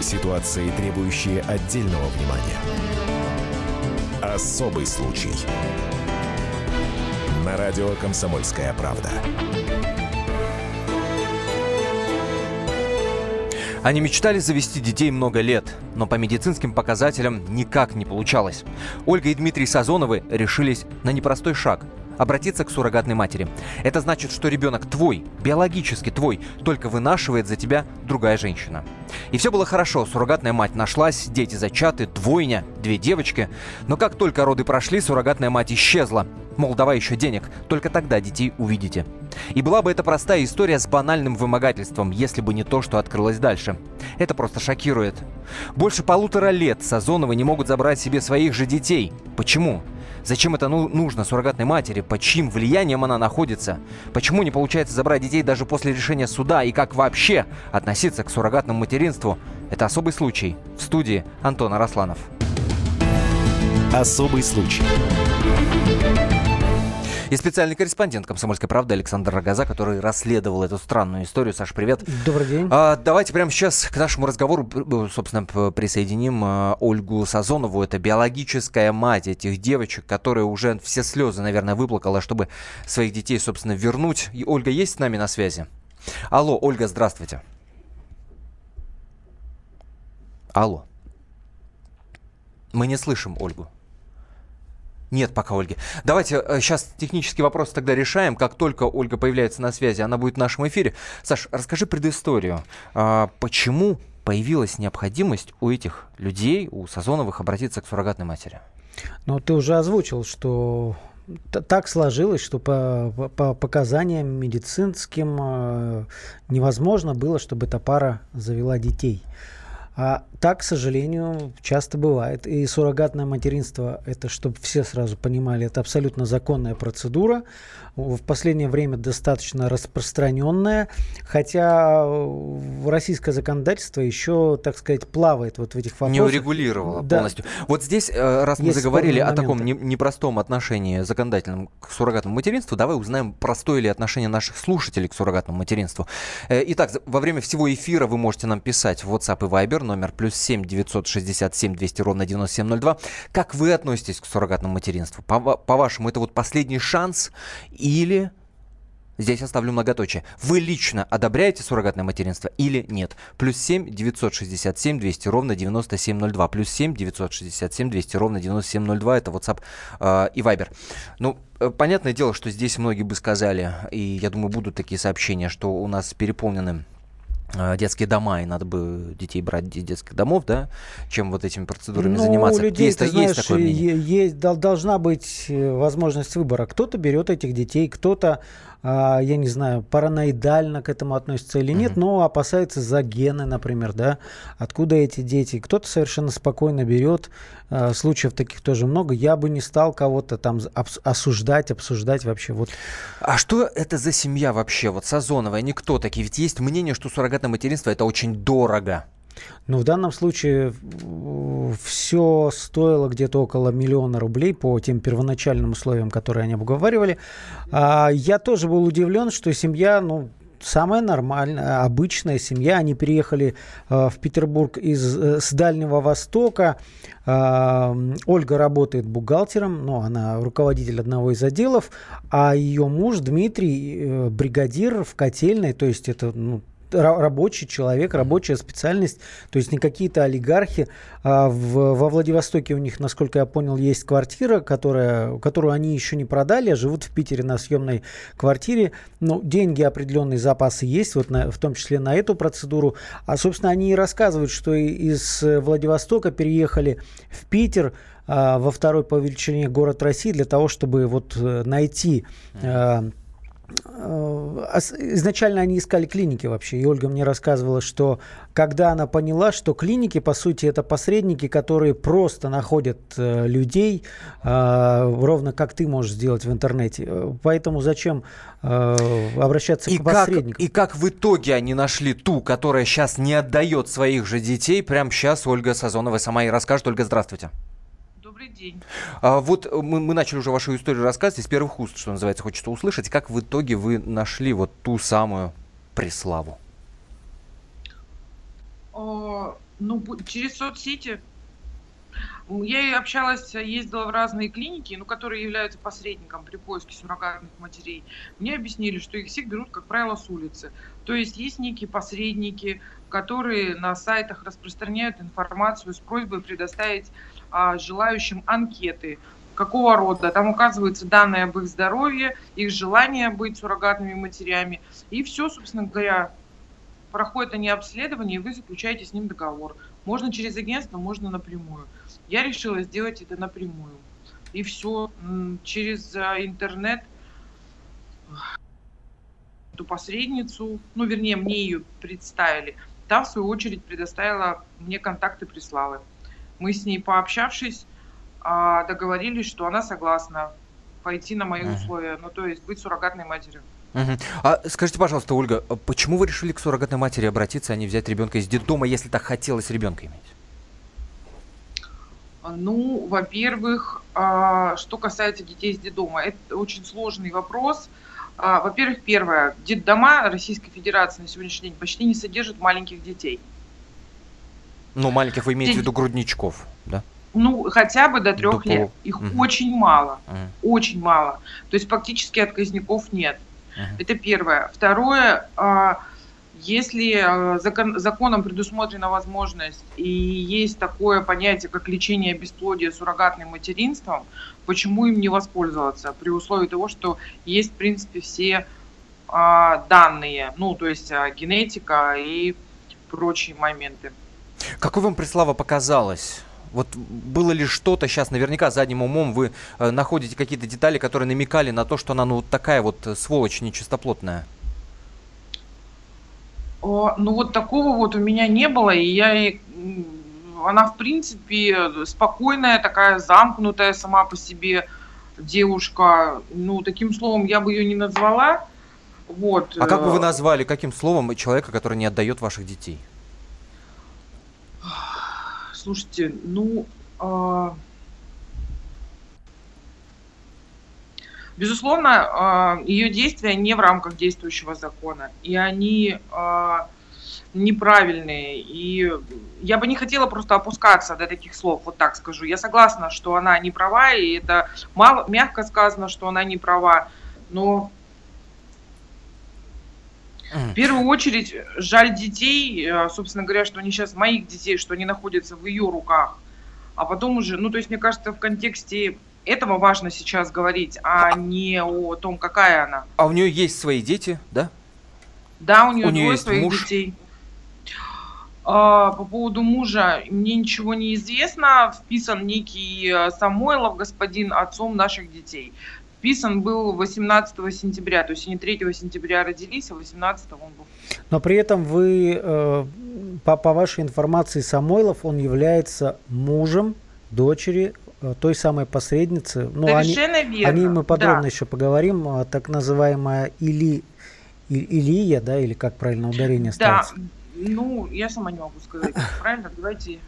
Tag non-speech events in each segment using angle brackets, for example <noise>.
Ситуации, требующие отдельного внимания. Особый случай. На радио «Комсомольская правда». Они мечтали завести детей много лет, но по медицинским показателям никак не получалось. Ольга и Дмитрий Сазоновы решились на непростой шаг обратиться к суррогатной матери. Это значит, что ребенок твой, биологически твой, только вынашивает за тебя другая женщина. И все было хорошо, суррогатная мать нашлась, дети зачаты, двойня, две девочки. Но как только роды прошли, суррогатная мать исчезла. Мол, давай еще денег, только тогда детей увидите. И была бы это простая история с банальным вымогательством, если бы не то, что открылось дальше. Это просто шокирует. Больше полутора лет Сазоновы не могут забрать себе своих же детей. Почему? Зачем это ну, нужно суррогатной матери? Под чьим влиянием она находится? Почему не получается забрать детей даже после решения суда? И как вообще относиться к суррогатному материнству? Это особый случай. В студии Антон Арасланов. Особый случай. И специальный корреспондент «Комсомольской правды» Александр Рогоза, который расследовал эту странную историю. Саша, привет. Добрый день. А, давайте прямо сейчас к нашему разговору, собственно, присоединим а, Ольгу Сазонову. Это биологическая мать этих девочек, которая уже все слезы, наверное, выплакала, чтобы своих детей, собственно, вернуть. И Ольга есть с нами на связи? Алло, Ольга, здравствуйте. Алло. Мы не слышим Ольгу. Нет пока Ольги. Давайте сейчас э, технический вопрос тогда решаем. Как только Ольга появляется на связи, она будет в нашем эфире. Саш, расскажи предысторию. А, почему появилась необходимость у этих людей, у Сазоновых, обратиться к суррогатной матери? Ну, ты уже озвучил, что так сложилось, что по, по показаниям медицинским э, невозможно было, чтобы эта пара завела детей. А так, к сожалению, часто бывает. И суррогатное материнство, это, чтобы все сразу понимали, это абсолютно законная процедура в последнее время достаточно распространенная, хотя российское законодательство еще, так сказать, плавает вот в этих вопросах. Не урегулировало да. полностью. Вот здесь, э, раз мы Есть заговорили о таком непростом отношении законодательном к суррогатному материнству, давай узнаем, простое ли отношение наших слушателей к суррогатному материнству. Э, итак, во время всего эфира вы можете нам писать в WhatsApp и Viber номер плюс 7 967 200 ровно 9702. Как вы относитесь к суррогатному материнству? По-вашему, это вот последний шанс или Здесь оставлю многоточие. Вы лично одобряете суррогатное материнство или нет? Плюс 7 967 200 ровно 9702. Плюс 7 967 200 ровно 9702. Это WhatsApp э, и Viber. Ну, э, понятное дело, что здесь многие бы сказали, и я думаю, будут такие сообщения, что у нас переполнены детские дома, и надо бы детей брать из детских домов, да, чем вот этими процедурами ну, заниматься. Людей, есть, ты знаешь, есть такое мнение? Есть, должна быть э, возможность выбора. Кто-то берет этих детей, кто-то я не знаю, параноидально к этому относится или нет, mm-hmm. но опасается за гены, например, да, откуда эти дети. Кто-то совершенно спокойно берет, а, случаев таких тоже много. Я бы не стал кого-то там осуждать, обсуждать вообще. Вот. А что это за семья вообще? Вот Сазоновая, никто такие. Ведь есть мнение, что суррогатное материнство это очень дорого. Ну, в данном случае все стоило где-то около миллиона рублей по тем первоначальным условиям, которые они обговаривали. А, я тоже был удивлен, что семья, ну, самая нормальная, обычная семья. Они переехали э, в Петербург из, э, с Дальнего Востока. Э, Ольга работает бухгалтером, но ну, она руководитель одного из отделов, а ее муж Дмитрий э, бригадир в котельной, то есть это ну, рабочий человек, рабочая специальность, то есть не какие-то олигархи. А в, во Владивостоке у них, насколько я понял, есть квартира, которая, которую они еще не продали, а живут в Питере на съемной квартире. Ну, деньги определенные запасы есть, вот на, в том числе на эту процедуру. А, собственно, они и рассказывают, что из Владивостока переехали в Питер, а, во второй по величине город России для того, чтобы вот э, найти Э, изначально они искали клиники вообще. И Ольга мне рассказывала, что когда она поняла, что клиники, по сути, это посредники, которые просто находят э, людей, э, ровно как ты можешь сделать в интернете. Поэтому зачем обращаться и к посредникам? Как, и как в итоге они нашли ту, которая сейчас не отдает своих же детей? Прямо сейчас Ольга Сазонова сама и расскажет. Ольга, здравствуйте. Добрый день. А, вот э, мы, мы начали уже вашу историю рассказывать из первых уст, что называется, хочется услышать. Как в итоге вы нашли вот ту самую Преславу? Ну, через соцсети. Я и общалась, ездила в разные клиники, ну, которые являются посредником при поиске суррогатных матерей. Мне объяснили, что их всех берут, как правило, с улицы. То есть есть некие посредники, которые на сайтах распространяют информацию с просьбой предоставить желающим анкеты какого рода. Там указываются данные об их здоровье, их желание быть суррогатными матерями. И все, собственно говоря, проходит они обследование, и вы заключаете с ним договор. Можно через агентство, можно напрямую. Я решила сделать это напрямую. И все, через а, интернет эту посредницу, ну, вернее, мне ее представили. Та, в свою очередь, предоставила мне контакты, прислала. Мы с ней, пообщавшись, а, договорились, что она согласна пойти на мои uh-huh. условия, ну то есть быть суррогатной матерью. Uh-huh. А скажите, пожалуйста, Ольга, а почему вы решили к суррогатной матери обратиться, а не взять ребенка из детдома, если так хотелось ребенка иметь? Ну, во-первых, а, что касается детей из детдома, это очень сложный вопрос. Во-первых, первое, детдома Российской Федерации на сегодняшний день почти не содержат маленьких детей. Ну, маленьких вы имеете в виду грудничков, да? Ну, хотя бы до трех до лет. Их угу. очень мало. Угу. Очень мало. То есть фактически отказников нет. Угу. Это первое. Второе, а, если а, закон, законом предусмотрена возможность и есть такое понятие, как лечение бесплодия суррогатным материнством, почему им не воспользоваться при условии того, что есть, в принципе, все а, данные, ну, то есть генетика и прочие моменты. Какой вам Преслава показалось? Вот было ли что-то сейчас, наверняка задним умом вы э, находите какие-то детали, которые намекали на то, что она ну вот такая вот э, сволочь нечистоплотная? О, ну вот такого вот у меня не было, и я она в принципе спокойная, такая замкнутая сама по себе девушка. Ну таким словом я бы ее не назвала. Вот. А как бы вы э, назвали, каким словом человека, который не отдает ваших детей? Слушайте, ну, э, безусловно, а, ее действия не в рамках действующего закона, и они э, неправильные. И я бы не хотела просто опускаться до таких слов, вот так скажу. Я согласна, что она не права, и это мало, мягко сказано, что она не права, но в первую очередь, жаль детей, э, собственно говоря, что они сейчас моих детей, что они находятся в ее руках. А потом уже, ну, то есть, мне кажется, в контексте этого важно сейчас говорить, а не о том, какая она. А у нее есть свои дети, да? Да, у нее, у нее есть своих муж. детей. А, по поводу мужа мне ничего не известно. Вписан некий э, Самойлов, господин, отцом наших детей. Вписан был 18 сентября, то есть они 3 сентября родились, а 18 он был. Но при этом вы, э, по, по вашей информации, Самойлов, он является мужем дочери э, той самой посредницы. Ну, Совершенно они, верно. О ней мы подробно да. еще поговорим. А, так называемая Или, Илия, да, или как правильно ударение ставится? Да, ну, я сама не могу сказать, правильно, давайте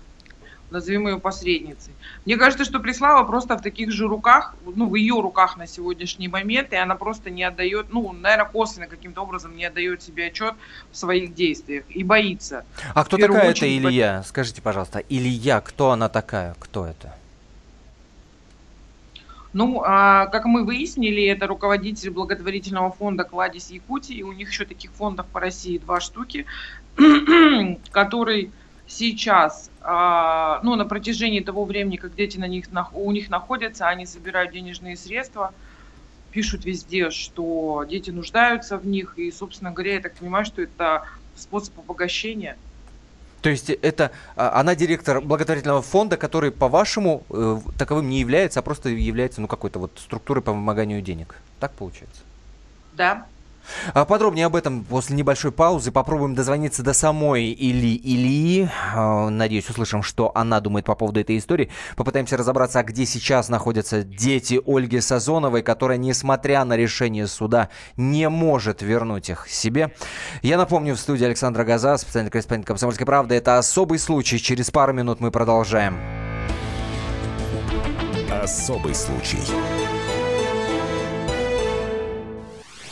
назовем ее посредницей. Мне кажется, что Преслава просто в таких же руках, ну, в ее руках на сегодняшний момент, и она просто не отдает, ну, наверное, косвенно каким-то образом не отдает себе отчет в своих действиях и боится. А кто такая эта Илья? Скажите, пожалуйста, Илья, кто она такая? Кто это? Ну, а, как мы выяснили, это руководитель благотворительного фонда «Кладезь Якутии». У них еще таких фондов по России два штуки, <clears throat> который сейчас, а, ну, на протяжении того времени, как дети на них, у них находятся, они собирают денежные средства, пишут везде, что дети нуждаются в них, и, собственно говоря, я так понимаю, что это способ обогащения. То есть это а, она директор благотворительного фонда, который, по-вашему, э, таковым не является, а просто является, ну, какой-то вот структурой по вымоганию денег. Так получается? Да. А подробнее об этом после небольшой паузы. Попробуем дозвониться до самой Или Ильи. А, надеюсь, услышим, что она думает по поводу этой истории. Попытаемся разобраться, где сейчас находятся дети Ольги Сазоновой, которая, несмотря на решение суда, не может вернуть их себе. Я напомню, в студии Александра Газа, специальный корреспондент «Комсомольской правды». Это особый случай. Через пару минут мы продолжаем. Особый случай.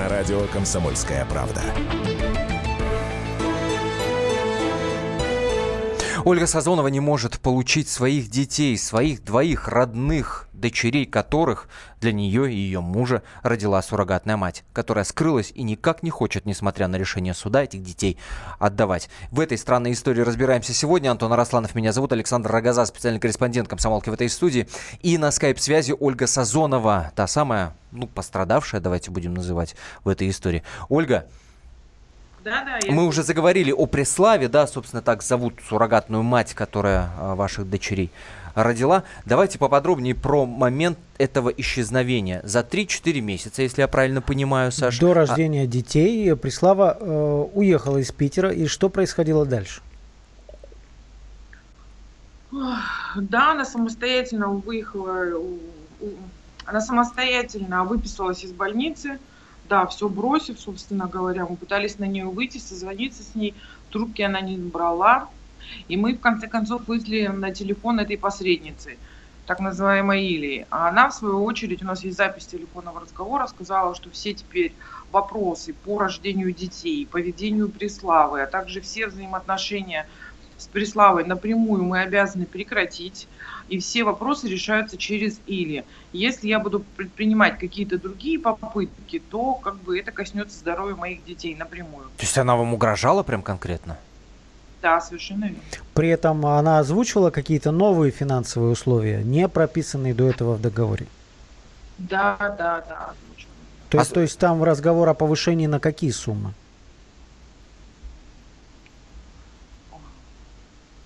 На радио «Комсомольская правда». Ольга Сазонова не может получить своих детей, своих двоих родных, дочерей которых для нее и ее мужа родила суррогатная мать, которая скрылась и никак не хочет, несмотря на решение суда, этих детей отдавать. В этой странной истории разбираемся сегодня. Антон Арасланов меня зовут, Александр Рогоза, специальный корреспондент комсомолки в этой студии. И на скайп-связи Ольга Сазонова, та самая, ну, пострадавшая, давайте будем называть в этой истории. Ольга, Да, да. я- мы уже заговорили о Преславе, да, собственно, так зовут суррогатную мать, которая а, ваших дочерей родила. Давайте поподробнее про момент этого исчезновения. За 3-4 месяца, если я правильно понимаю, Саш. До а- рождения детей Преслава э, уехала из Питера. И что происходило дальше? Да, она самостоятельно выехала, она самостоятельно выписалась из больницы, да, все бросив, собственно говоря, мы пытались на нее выйти, созвониться с ней, трубки она не брала, и мы в конце концов вышли на телефон этой посредницы, так называемой Илии. А она, в свою очередь, у нас есть запись телефонного разговора, сказала, что все теперь вопросы по рождению детей, поведению Преславы, а также все взаимоотношения с Преславой напрямую мы обязаны прекратить, и все вопросы решаются через Или. Если я буду предпринимать какие-то другие попытки, то как бы это коснется здоровья моих детей напрямую. То есть она вам угрожала прям конкретно? Да, совершенно верно. При этом она озвучивала какие-то новые финансовые условия, не прописанные до этого в договоре. Да, да, да. То А есть, то есть там разговор о повышении на какие суммы?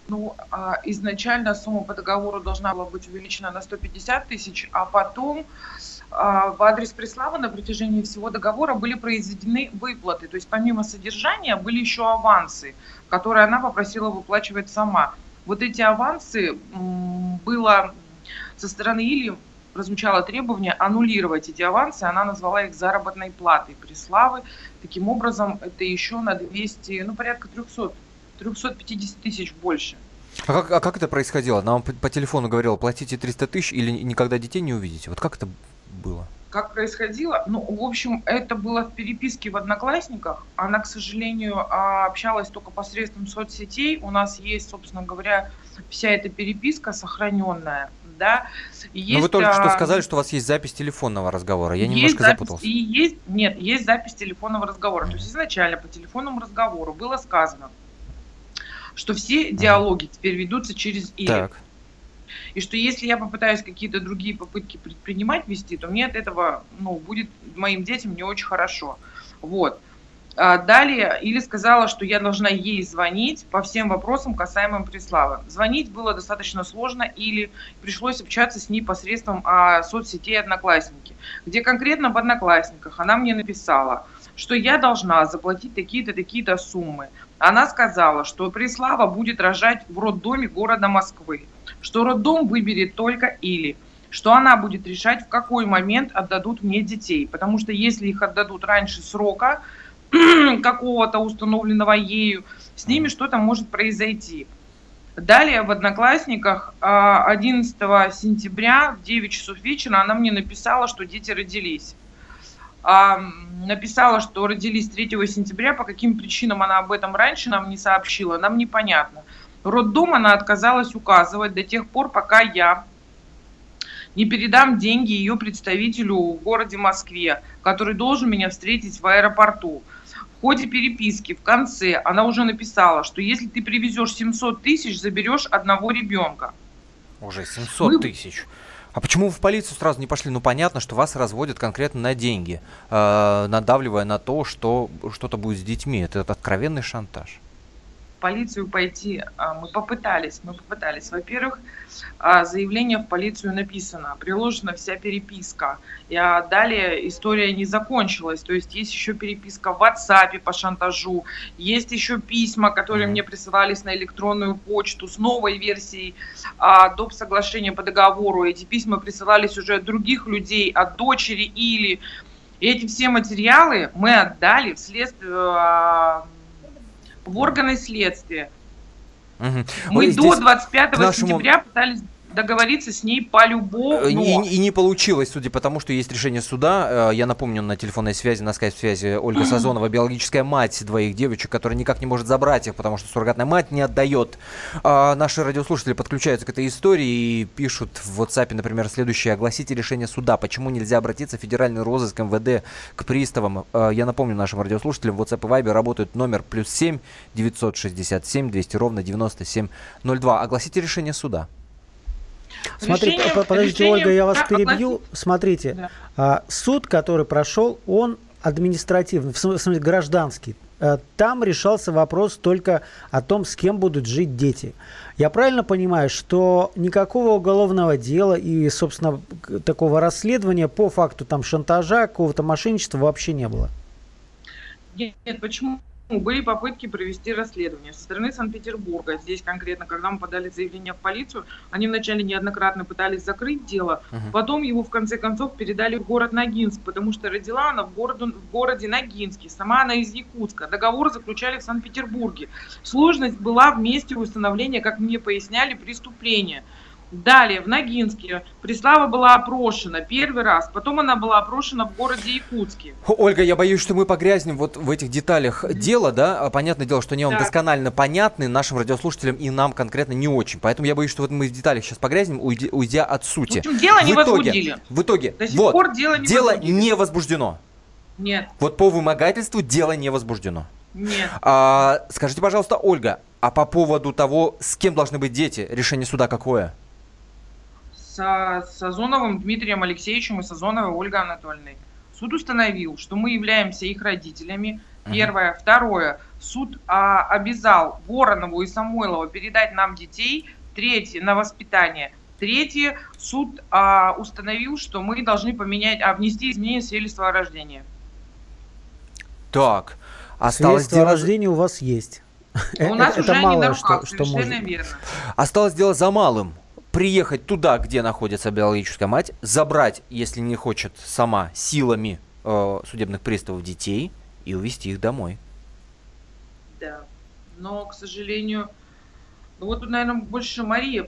Ну, а, изначально сумма по договору должна была быть увеличена на 150 тысяч, а потом а, в адрес Преславы на протяжении всего договора были произведены выплаты. То есть помимо содержания были еще авансы, которые она попросила выплачивать сама. Вот эти авансы было со стороны Или прозвучало требование аннулировать эти авансы, она назвала их заработной платой Преславы. Таким образом, это еще на 200, ну порядка 300 350 тысяч больше. А как, а как это происходило? Она вам по, по телефону говорила, платите 300 тысяч или никогда детей не увидите? Вот как это было? Как происходило? Ну, в общем, это было в переписке в Одноклассниках. Она, к сожалению, а, общалась только посредством соцсетей. У нас есть, собственно говоря, вся эта переписка сохраненная, да. И Ну вы есть, только что а, сказали, что у вас есть запись телефонного разговора. Я есть немножко запись- запутался. И есть, нет, есть запись телефонного разговора. То есть изначально по телефонному разговору было сказано, что все диалоги теперь ведутся через Или. Так. И что если я попытаюсь какие-то другие попытки предпринимать вести, то мне от этого, ну, будет моим детям не очень хорошо. Вот. А далее Или сказала, что я должна ей звонить по всем вопросам, касаемым Преславы. Звонить было достаточно сложно, или пришлось общаться с ней посредством а, соцсетей Одноклассники, где конкретно в Одноклассниках она мне написала, что я должна заплатить такие-то, такие-то суммы. Она сказала, что Преслава будет рожать в роддоме города Москвы, что роддом выберет только Или, что она будет решать, в какой момент отдадут мне детей, потому что если их отдадут раньше срока <clears throat> какого-то установленного ею, с ними что-то может произойти. Далее в Одноклассниках а, 11 сентября в 9 часов вечера она мне написала, что дети родились. А, Написала, что родились 3 сентября, по каким причинам она об этом раньше нам не сообщила, нам непонятно. Роддом она отказалась указывать до тех пор, пока я не передам деньги ее представителю в городе Москве, который должен меня встретить в аэропорту. В ходе переписки в конце она уже написала, что если ты привезешь 700 тысяч, заберешь одного ребенка. Уже 700 Вы- тысяч. А почему вы в полицию сразу не пошли? Ну, понятно, что вас разводят конкретно на деньги, э, надавливая на то, что что-то будет с детьми. Это откровенный шантаж. Полицию пойти. А, мы попытались, мы попытались. Во-первых, а, заявление в полицию написано, приложена вся переписка. И далее история не закончилась. То есть есть еще переписка в WhatsApp по шантажу, есть еще письма, которые мне присылались на электронную почту с новой версией доп. соглашения по договору. Эти письма присылались уже от других людей, от дочери или... И эти все материалы мы отдали в следствие в органы следствия. Угу. Мы Ой, до 25 нашему... сентября пытались договориться с ней по любому. И, и не получилось, судя по тому, что есть решение суда. Э, я напомню, на телефонной связи, на скайп-связи Ольга <clears throat> Сазонова, биологическая мать двоих девочек, которая никак не может забрать их, потому что суррогатная мать не отдает. А наши радиослушатели подключаются к этой истории и пишут в WhatsApp, например, следующее. Огласите решение суда. Почему нельзя обратиться в федеральный розыск МВД к приставам? Э, я напомню нашим радиослушателям, в WhatsApp и Viber работает номер плюс 7 967 200 ровно 9702. Огласите решение суда. Смотри, подождите, Ольга, я вас перебью. Смотрите, да. А, суд, который прошел, он административный, в смысле гражданский. Э, там решался вопрос только о том, с кем будут жить дети. Я правильно понимаю, что никакого уголовного дела и, собственно, такого расследования по факту там шантажа, какого-то мошенничества вообще не было? Нет, почему? Ну, были попытки провести расследование со стороны Санкт-Петербурга. Здесь конкретно, когда мы подали заявление в полицию, они вначале неоднократно пытались закрыть дело, uh-huh. потом его в конце концов передали в город Ногинск, потому что родила она в, городу, в городе Ногинске, сама она из Якутска. Договор заключали в Санкт-Петербурге. Сложность была в месте установления, как мне поясняли, преступления. Далее, в Ногинске Преслава была опрошена первый раз, потом она была опрошена в городе Якутске. Ольга, я боюсь, что мы погрязнем вот в этих деталях дела, да? А понятное дело, что они вам да. досконально понятны нашим радиослушателям и нам конкретно не очень. Поэтому я боюсь, что вот мы в деталях сейчас погрязнем, уйдя, уйдя от сути. В общем, дело в не итоге, возбудили. В итоге, До сих вот, пор дело не дело возбудили. не возбуждено. Нет. Вот по вымогательству дело не возбуждено. Нет. А, скажите, пожалуйста, Ольга, а по поводу того, с кем должны быть дети, решение суда какое? С Сазоновым Дмитрием Алексеевичем и Сазоновой Ольгой Анатольевной. Суд установил, что мы являемся их родителями. Первое. Uh-huh. Второе. Суд а, обязал Воронову и Самойлова передать нам детей. Третье. На воспитание. Третье. Суд а, установил, что мы должны поменять, а, внести изменения в свидетельство о рождении. Так. Осталось Свидетельство дело... о рождении у вас есть. У нас это уже мало не на руках, что, что может. верно. Осталось дело за малым приехать туда, где находится биологическая мать, забрать, если не хочет сама, силами э, судебных приставов детей и увезти их домой. Да, но, к сожалению, ну вот тут, наверное, больше Мария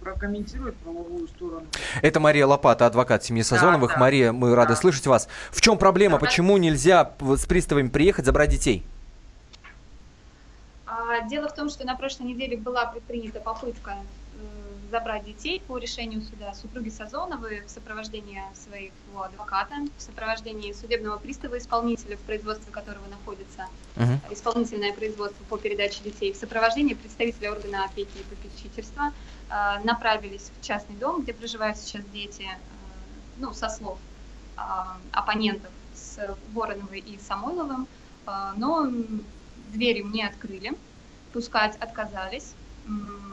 прокомментирует правовую сторону. Это Мария Лопата, адвокат семьи Сазоновых. Да, да, Мария, мы да. рады слышать вас. В чем проблема? Да, Почему да. нельзя с приставами приехать, забрать детей? А, дело в том, что на прошлой неделе была предпринята попытка забрать детей по решению суда супруги Сазоновой в сопровождении своего адвоката, в сопровождении судебного пристава исполнителя, в производстве которого находится uh-huh. исполнительное производство по передаче детей, в сопровождении представителя органа опеки и попечительства э, направились в частный дом, где проживают сейчас дети, э, ну, со слов э, оппонентов с Вороновой и Самойловым, но двери мне открыли, пускать отказались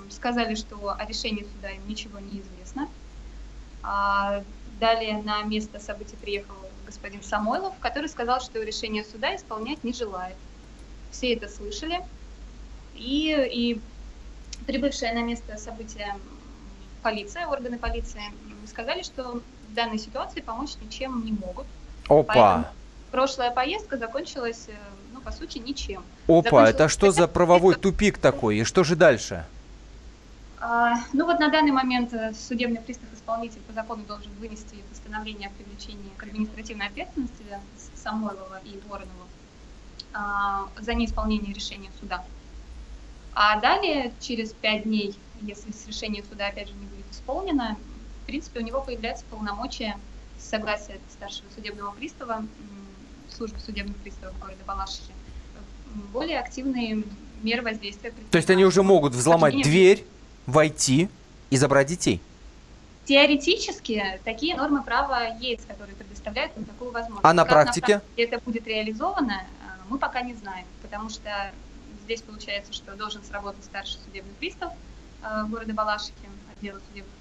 сказали, что о решении суда им ничего не известно. А далее на место событий приехал господин Самойлов, который сказал, что решение суда исполнять не желает. Все это слышали, и, и прибывшая на место события полиция, органы полиции сказали, что в данной ситуации помочь ничем не могут. Опа! Поэтому прошлая поездка закончилась, по сути, ничем. Опа, это что за правовой тупик такой? И что же дальше? А, ну вот на данный момент э, судебный пристав-исполнитель по закону должен вынести постановление о привлечении к административной ответственности Самойлова и Воронова а, за неисполнение решения суда. А далее, через пять дней, если решение суда опять же не будет исполнено, в принципе, у него появляется полномочия согласия старшего судебного пристава, службы судебных приставов города Балашихи, более активные меры воздействия. То есть они уже могут взломать дверь, войти и забрать детей? Теоретически такие нормы права есть, которые предоставляют им такую возможность. А на практике? На практике это будет реализовано, э, мы пока не знаем, потому что здесь получается, что должен сработать старший судебный пристав э, города Балашихи, отдела судебных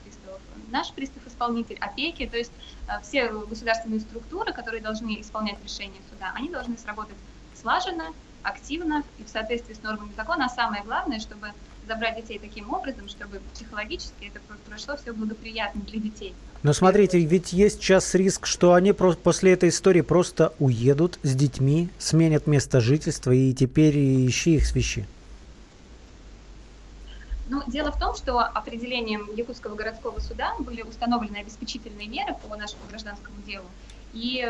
наш пристав-исполнитель, опеки, то есть э, все государственные структуры, которые должны исполнять решения суда, они должны сработать слаженно, активно и в соответствии с нормами закона, а самое главное, чтобы забрать детей таким образом, чтобы психологически это прошло все благоприятно для детей. Но смотрите, ведь есть сейчас риск, что они после этой истории просто уедут с детьми, сменят место жительства и теперь ищи их свищи. Ну, дело в том, что определением Якутского городского суда были установлены обеспечительные меры по нашему гражданскому делу. И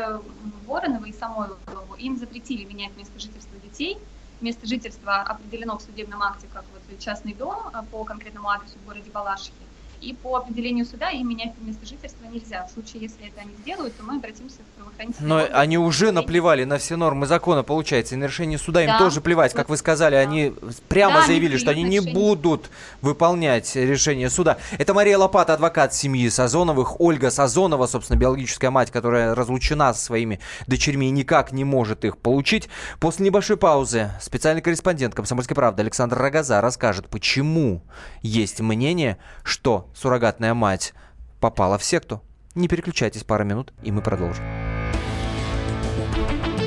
Воронова и Самойлову им запретили менять место жительства детей. Место жительства определено в судебном акте как вот частный дом а, по конкретному адресу в городе Балашихе. И по определению суда им менять место жительства нельзя. В случае, если это они сделают, то мы обратимся в правоохранительные Но органы. они уже наплевали на все нормы закона, получается, и на решение суда да. им тоже плевать. Как вы сказали, да. они прямо да, заявили, что они не будут выполнять решение суда. Это Мария Лопата, адвокат семьи Сазоновых, Ольга Сазонова, собственно, биологическая мать, которая разлучена со своими дочерьми и никак не может их получить. После небольшой паузы специальный корреспондент «Комсомольской правды» Александр Рогоза расскажет, почему есть мнение, что суррогатная мать попала в секту? Не переключайтесь пару минут, и мы продолжим.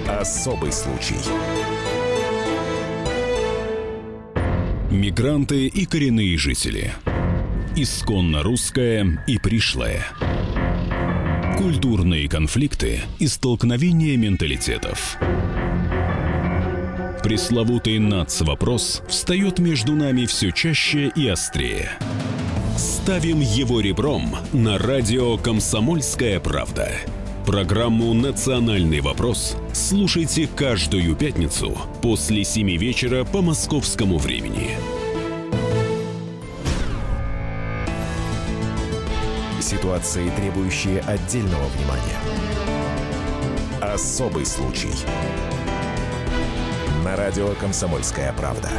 Особый случай. Мигранты и коренные жители. Исконно русская и пришлая. Культурные конфликты и столкновения менталитетов. Пресловутый НАЦ-вопрос встает между нами все чаще и острее – Ставим его ребром на радио «Комсомольская правда». Программу «Национальный вопрос» слушайте каждую пятницу после 7 вечера по московскому времени. Ситуации, требующие отдельного внимания. Особый случай. На радио «Комсомольская правда».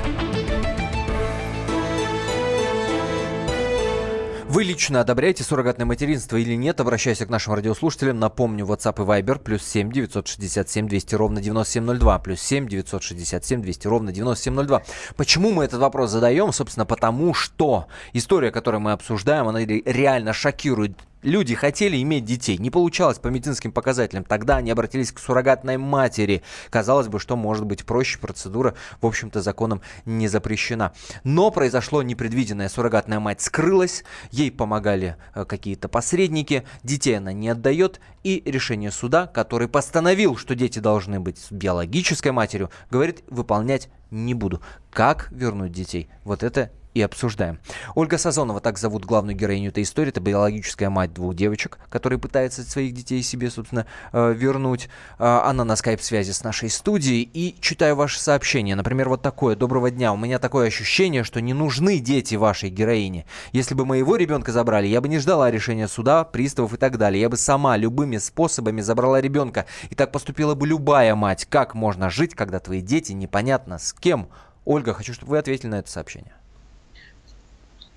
Вы лично одобряете суррогатное материнство или нет? Обращаясь к нашим радиослушателям, напомню, WhatsApp и Viber, плюс 7 967 200 ровно 9702, плюс 7 967 200 ровно 9702. Почему мы этот вопрос задаем? Собственно, потому что история, которую мы обсуждаем, она реально шокирует Люди хотели иметь детей, не получалось по медицинским показателям. Тогда они обратились к суррогатной матери. Казалось бы, что может быть проще, процедура, в общем-то, законом не запрещена. Но произошло непредвиденное. Суррогатная мать скрылась, ей помогали э, какие-то посредники, детей она не отдает, и решение суда, который постановил, что дети должны быть с биологической матерью, говорит, выполнять не буду. Как вернуть детей? Вот это и обсуждаем. Ольга Сазонова, так зовут главную героиню этой истории, это биологическая мать двух девочек, которые пытаются своих детей себе, собственно, э, вернуть. Э, она на скайп-связи с нашей студией и читаю ваши сообщения. Например, вот такое. Доброго дня. У меня такое ощущение, что не нужны дети вашей героине. Если бы моего ребенка забрали, я бы не ждала решения суда, приставов и так далее. Я бы сама любыми способами забрала ребенка. И так поступила бы любая мать. Как можно жить, когда твои дети непонятно с кем? Ольга, хочу, чтобы вы ответили на это сообщение.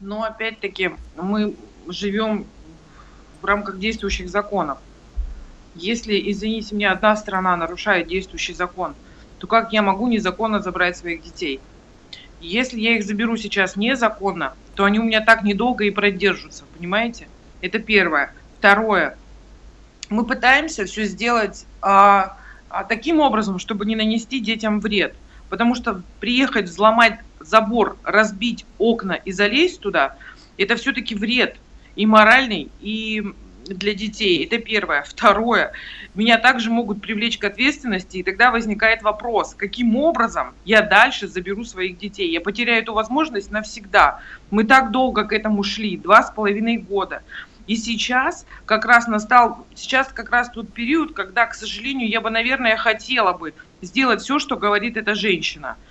Но опять-таки мы живем в рамках действующих законов. Если, извините меня, одна страна нарушает действующий закон, то как я могу незаконно забрать своих детей? Если я их заберу сейчас незаконно, то они у меня так недолго и продержатся, понимаете? Это первое. Второе. Мы пытаемся все сделать а, а, таким образом, чтобы не нанести детям вред. Потому что приехать, взломать забор, разбить окна и залезть туда, это все-таки вред и моральный, и для детей. Это первое. Второе. Меня также могут привлечь к ответственности, и тогда возникает вопрос, каким образом я дальше заберу своих детей. Я потеряю эту возможность навсегда. Мы так долго к этому шли, два с половиной года. И сейчас как раз настал, сейчас как раз тот период, когда, к сожалению, я бы, наверное, хотела бы сделать все, что говорит эта женщина –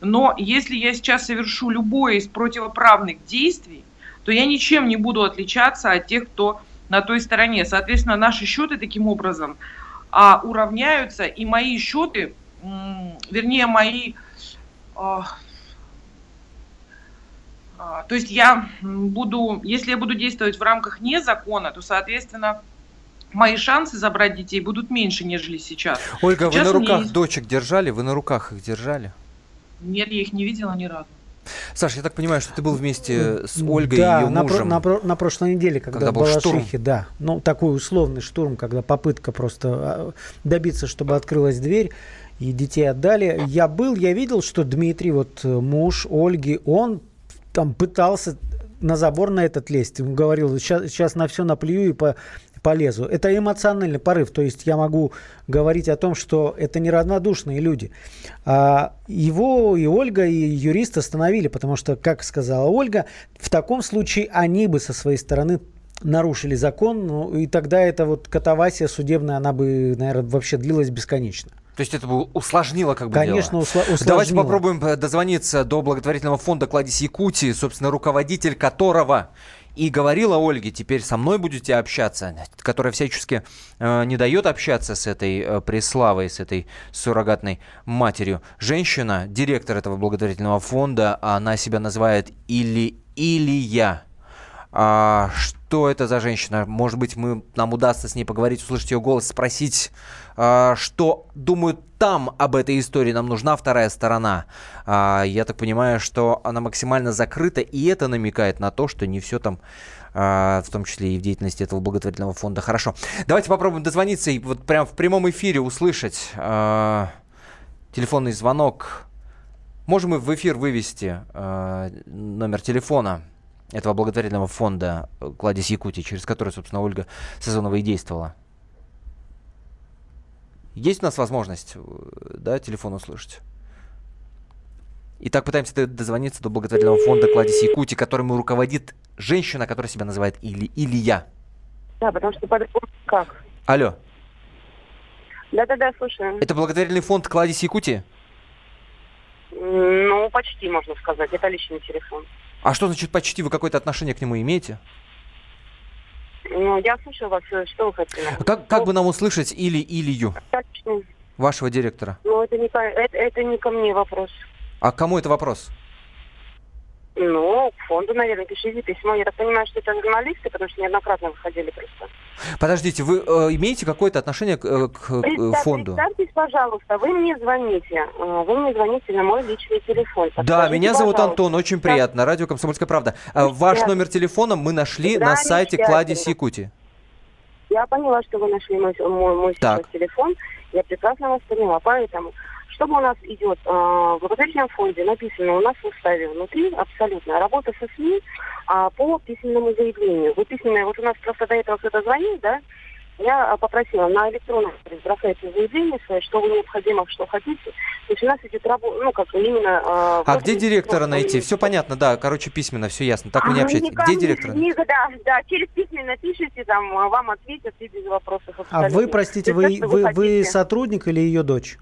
но если я сейчас совершу любое из противоправных действий, то я ничем не буду отличаться от тех, кто на той стороне. Соответственно, наши счеты таким образом а, уравняются, и мои счеты, вернее, мои... А, а, то есть я буду, если я буду действовать в рамках не закона, то, соответственно, мои шансы забрать детей будут меньше, нежели сейчас. Ольга, сейчас вы на руках есть... дочек держали? Вы на руках их держали? Нет, я их не видела ни разу. Саша, я так понимаю, что ты был вместе с Ольгой да, и ее на, про- мужем. на, про- на прошлой неделе, когда, Когда в был штурм. Балашихе, да. Ну, такой условный штурм, когда попытка просто а, добиться, чтобы открылась дверь и детей отдали. Я был, я видел, что Дмитрий, вот э, муж Ольги, он там пытался на забор на этот лезть. Он говорил, сейчас, сейчас на все наплюю и по, полезу. Это эмоциональный порыв. То есть я могу говорить о том, что это неравнодушные люди. А его и Ольга, и юрист остановили, потому что, как сказала Ольга, в таком случае они бы со своей стороны нарушили закон, ну, и тогда эта вот катавасия судебная, она бы, наверное, вообще длилась бесконечно. То есть это бы усложнило как бы Конечно, дело. усложнило. Давайте попробуем дозвониться до благотворительного фонда «Кладезь Якутии», собственно, руководитель которого и говорила Ольге, теперь со мной будете общаться, которая всячески э, не дает общаться с этой э, Преславой, с этой суррогатной матерью. Женщина, директор этого благотворительного фонда, она себя называет Или Илья. А, что это за женщина? Может быть, мы, нам удастся с ней поговорить, услышать ее голос, спросить, а, что думают там об этой истории. Нам нужна вторая сторона. А, я так понимаю, что она максимально закрыта, и это намекает на то, что не все там, а, в том числе и в деятельности этого благотворительного фонда, хорошо. Давайте попробуем дозвониться и вот прям в прямом эфире услышать а, телефонный звонок. Можем мы в эфир вывести а, номер телефона этого благотворительного фонда э, «Кладезь Якутии», через который, собственно, Ольга Сазонова и действовала. Есть у нас возможность, э, да, телефон услышать? Итак, пытаемся дозвониться до благотворительного фонда «Кладезь Якутии», которым руководит женщина, которая себя называет Или, Илья. Да, потому что по-другому как. Алло, Да-да-да, слушаю. это благотворительный фонд «Кладезь Якутии»? Ну, почти, можно сказать. Это личный телефон. А что значит почти? Вы какое-то отношение к нему имеете? Ну, я слушаю вас. Что вы хотели? Как, как бы нам услышать Или, Илью, вашего директора? Ну, это не, это, это не ко мне вопрос. А кому это вопрос? Ну, к фонду, наверное, пишите письмо. Я так понимаю, что это журналисты, потому что неоднократно выходили просто. Подождите, вы э, имеете какое-то отношение к, э, к, э, Представь- фонду? Представьтесь, пожалуйста, вы мне звоните. Э, Вы мне звоните на мой личный телефон. Да, меня зовут пожалуйста. Антон, очень приятно. Радио «Комсомольская правда». А, Ваш номер телефона мы нашли на сайте Замечательно. Кладезь Якутии. Я поняла, что вы нашли мой, мой, мой телефон. Я прекрасно вас поняла. Поэтому, что у нас идет э, в благотворительном фонде, написано у нас в уставе внутри абсолютно работа со СМИ а, по письменному заявлению. Вы письменное, вот у нас просто до этого кто-то звонил, да, я а, попросила на электронном адрес бросайте заявление свое, что вы необходимо, что хотите. То есть у нас идет работа, ну, как именно... э, А где директора найти? Все понятно, да. Короче, письменно, все ясно. Так вы не а, общаетесь. никак Где директора? не- да, да, через письменно пишите, там а, вам ответят и без вопросов. А абсолютно. вы, простите, вы, вы, вы хотите. сотрудник или ее дочь?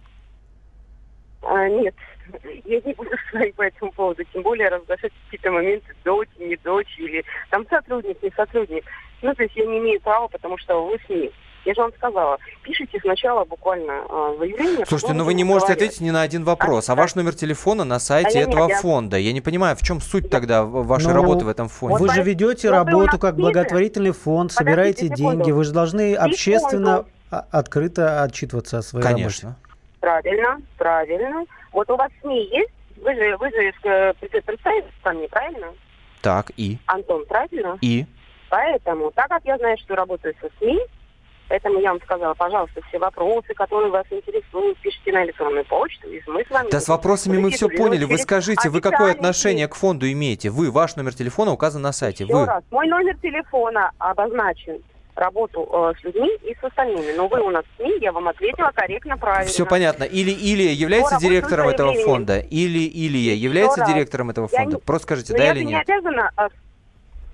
А, нет, <laughs> я не буду говорить по этому поводу, тем более разглашать какие-то моменты дочь, не дочь, или там сотрудник, не сотрудник. Ну, то есть я не имею права, потому что вы СМИ. Я же вам сказала, пишите сначала буквально а, заявление. Слушайте, потом ну вы не можете разговаривать. ответить ни на один вопрос. А А, ваш номер телефона на сайте А этого я- фонда. Я не понимаю, в чем суть тогда в- вашей Ну, работы в этом фонде? Вы же ведете вот работу как благотворительный фонд, собираете секунду. деньги. Вы же должны общественно а- открыто отчитываться о своей работе. Правильно, правильно. Вот у вас СМИ есть? Вы же, вы же э, пред- представитель СМИ, правильно? Так, и? Антон, правильно? И? Поэтому, так как я знаю, что работаю со СМИ, поэтому я вам сказала, пожалуйста, все вопросы, которые вас интересуют, пишите на электронную почту, и мы с вами... Да с вопросами мы все поняли. Вы скажите, вы какое отношение к фонду имеете? Вы, ваш номер телефона указан на сайте. Еще Вы. раз, мой номер телефона обозначен работу э, с людьми и с остальными. Но вы у нас СМИ, я вам ответила корректно, правильно. Все понятно. Или Илья является директором с этого фонда? Или Илья является раз. директором этого Я фонда? не- Просто скажите, да я или не нет? обязана а,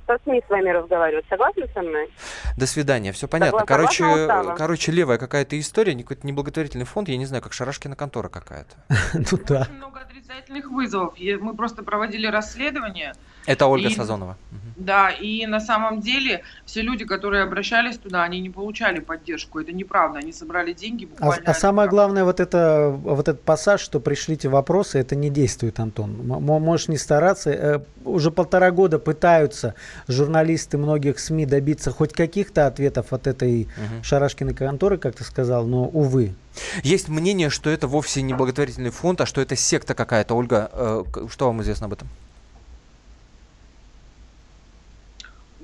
со СМИ с вами разговаривать. Согласны со мной? До свидания, все понятно. Согласна, Короче, устава. короче, левая какая-то история, какой-то неблаготворительный фонд, я не знаю, как Шарашкина контора какая-то. <laughs> Ну да. Очень много отрицательных вызовов. Мы просто проводили расследование. Это Ольга И- Сазонова. Да, и на самом деле все люди, которые обращались туда, они не получали поддержку. Это неправда. Они собрали деньги А, буквально. а самое один раз. главное, вот, это, вот этот пассаж, что пришлите вопросы, это не действует, Антон. Можешь не стараться. Э, Уже полтора года пытаются журналисты многих СМИ добиться хоть каких-то ответов от этой Мгм. Шарашкиной конторы, как ты сказал, но, увы. Есть мнение, что это вовсе не благотворительный фонд, а что это секта какая-то. Ольга, э, что вам известно об этом?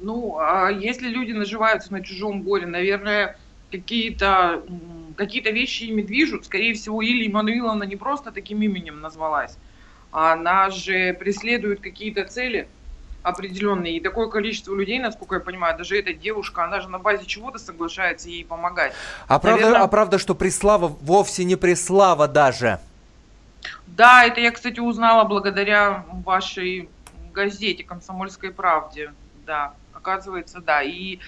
Ну, а если люди наживаются на чужом горе, наверное, какие-то м, какие-то вещи ими движут. Скорее всего, Илья Эммануиловна не просто таким именем назвалась, а она же преследует какие-то цели определенные. И такое количество людей, насколько я понимаю, даже эта девушка, она же на базе чего-то соглашается ей помогать. А правда, Наверное- а правда, что Преслава вовсе не Преслава даже. Да, это я, кстати, узнала благодаря вашей газете «Комсомольской правде». Да, оказывается, да. И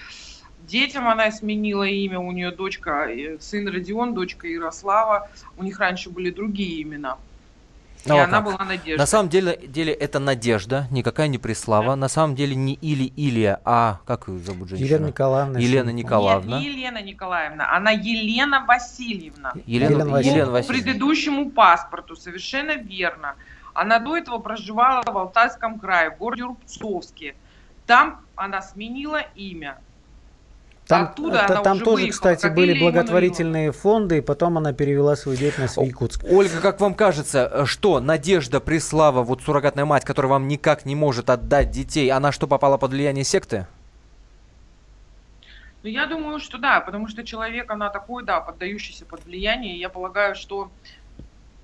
детям она сменила имя, у нее дочка, э, сын Родион, дочка Ярослава. У них раньше были другие имена. И Ну, а она как? была Надежда. На самом деле, деле это Надежда, никакая не Преслава. На самом деле не Или Илья, а как ее зовут женщина? Елена Николаевна. Елена Николаевна. Нет, не Елена Николаевна, она Елена Васильевна. Елена, Елена Васильевна. Елена По Васильевна. предыдущему паспорту, совершенно верно. Она до этого проживала в Алтайском крае, в городе Рубцовске. Там она сменила имя. Там, Оттуда та- она там тоже, выехала, кстати, были благотворительные фонды, и потом она перевела свою деятельность в Якутск. Ольга, как вам кажется, э, что Надежда Преслава, вот суррогатная мать, которая вам никак не может отдать детей, она что, попала под влияние секты? Ну, я думаю, что да, потому что человек, она такой, да, поддающийся под влияние. Я полагаю, что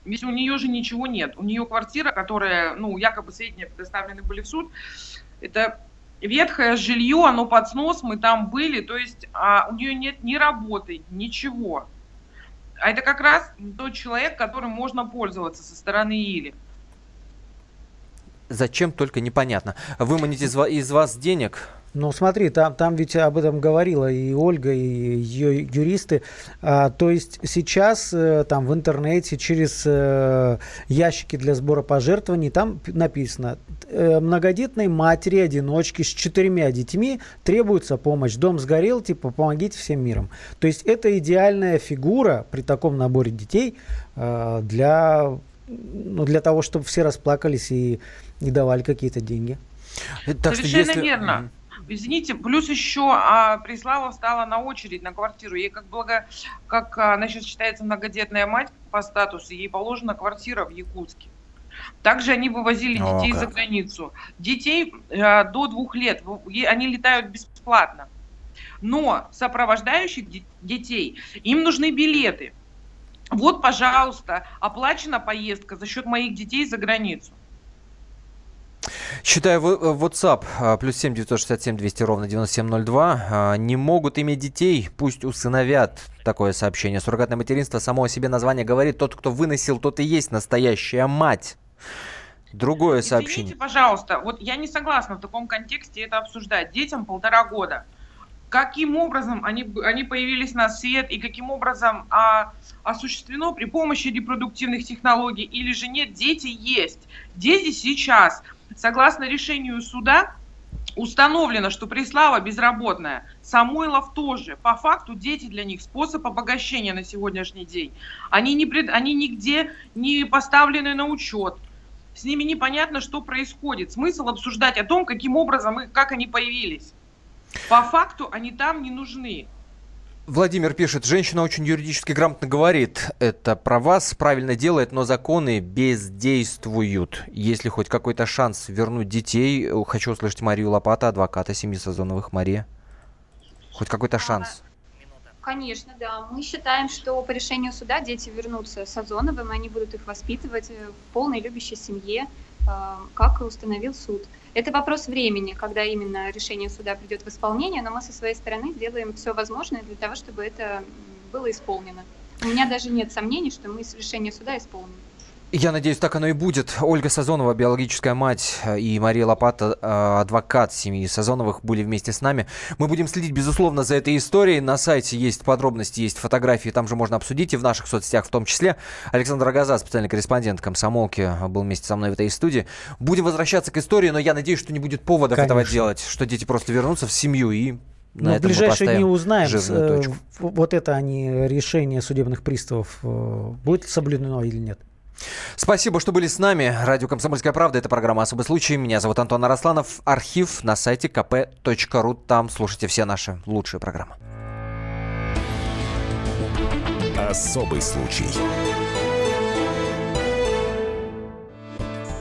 если у нее же ничего нет, у нее квартира, которая, ну, якобы сведения предоставлены были в суд, это ветхое жилье, оно под снос, мы там были, то есть а, у нее нет ни работы, ничего. А это как раз тот человек, которым можно пользоваться со стороны Или. Зачем, только непонятно. Выманить из, из вас денег? Ну, смотри, там, там ведь об этом говорила и Ольга, и ее юристы. А, то есть сейчас э, там в интернете через э, ящики для сбора пожертвований там написано э, многодетной матери, одиночки с четырьмя детьми требуется помощь. Дом сгорел, типа помогите всем миром. То есть это идеальная фигура при таком наборе детей э, для, ну, для того, чтобы все расплакались и, и давали какие-то деньги. Так что Совершенно если- верно. Извините, плюс еще а, Преслава встала на очередь на квартиру. Ей как благо, как а, она сейчас считается многодетная мать по статусу, ей положена квартира в Якутске. Также они вывозили О, детей как. за границу. Детей а, до двух лет, они летают бесплатно. Но сопровождающих де- детей, им нужны билеты. Вот, пожалуйста, оплачена поездка за счет моих детей за границу. Считаю, э, WhatsApp а, плюс 7 967 200 ровно 9702 а, не могут иметь детей, пусть усыновят. Такое сообщение. Суррогатное материнство само о себе название говорит. Тот, кто выносил, тот и есть настоящая мать. Другое Извините, сообщение. пожалуйста, вот я не согласна в таком контексте это обсуждать. Детям полтора года. Каким образом они, они появились на свет и каким образом а, осуществлено при помощи репродуктивных технологий или же нет, дети есть. Дети сейчас, согласно решению суда, установлено, что Преслава безработная, Самойлов тоже. По факту дети для них способ обогащения на сегодняшний день. Они, не пред- они нигде не поставлены на учет. С ними непонятно, что происходит. Смысл обсуждать о том, каким образом и как они появились. По факту они там не нужны. Владимир пишет, женщина очень юридически грамотно говорит, это про вас, правильно делает, но законы бездействуют. Если хоть какой-то шанс вернуть детей, хочу услышать Марию Лопата, адвоката семьи Сазоновых. Мария. Хоть какой-то шанс. Конечно, да. Мы считаем, что по решению суда дети вернутся с Озоновым, они будут их воспитывать э, в полной любящей семье, как и установил суд. Это вопрос времени, когда именно решение суда придет в исполнение, но мы со своей стороны сделаем все возможное для того, чтобы это было исполнено. У меня даже нет сомнений, что мы решение суда исполним. Я надеюсь, так оно и будет. Ольга Сазонова, биологическая мать, и Мария Лопата, э, адвокат семьи Сазоновых, были вместе с нами. Мы будем следить, безусловно, за этой историей. На сайте есть подробности, есть фотографии, там же можно обсудить, и в наших соцсетях в том числе. Александр Агаза, специальный корреспондент комсомолки, был вместе со мной в этой студии. Будем возвращаться к истории, но я надеюсь, что не будет поводов Конечно. этого делать, что дети просто вернутся в семью и на Но в ближайшие дни узнаем, э, вот это они решение судебных приставов э, будет соблюдено или нет. Спасибо, что были с нами. Радио «Комсомольская правда» — это программа «Особый случай». Меня зовут Антон Арасланов. Архив на сайте kp.ru. Там слушайте все наши лучшие программы. Особый случай.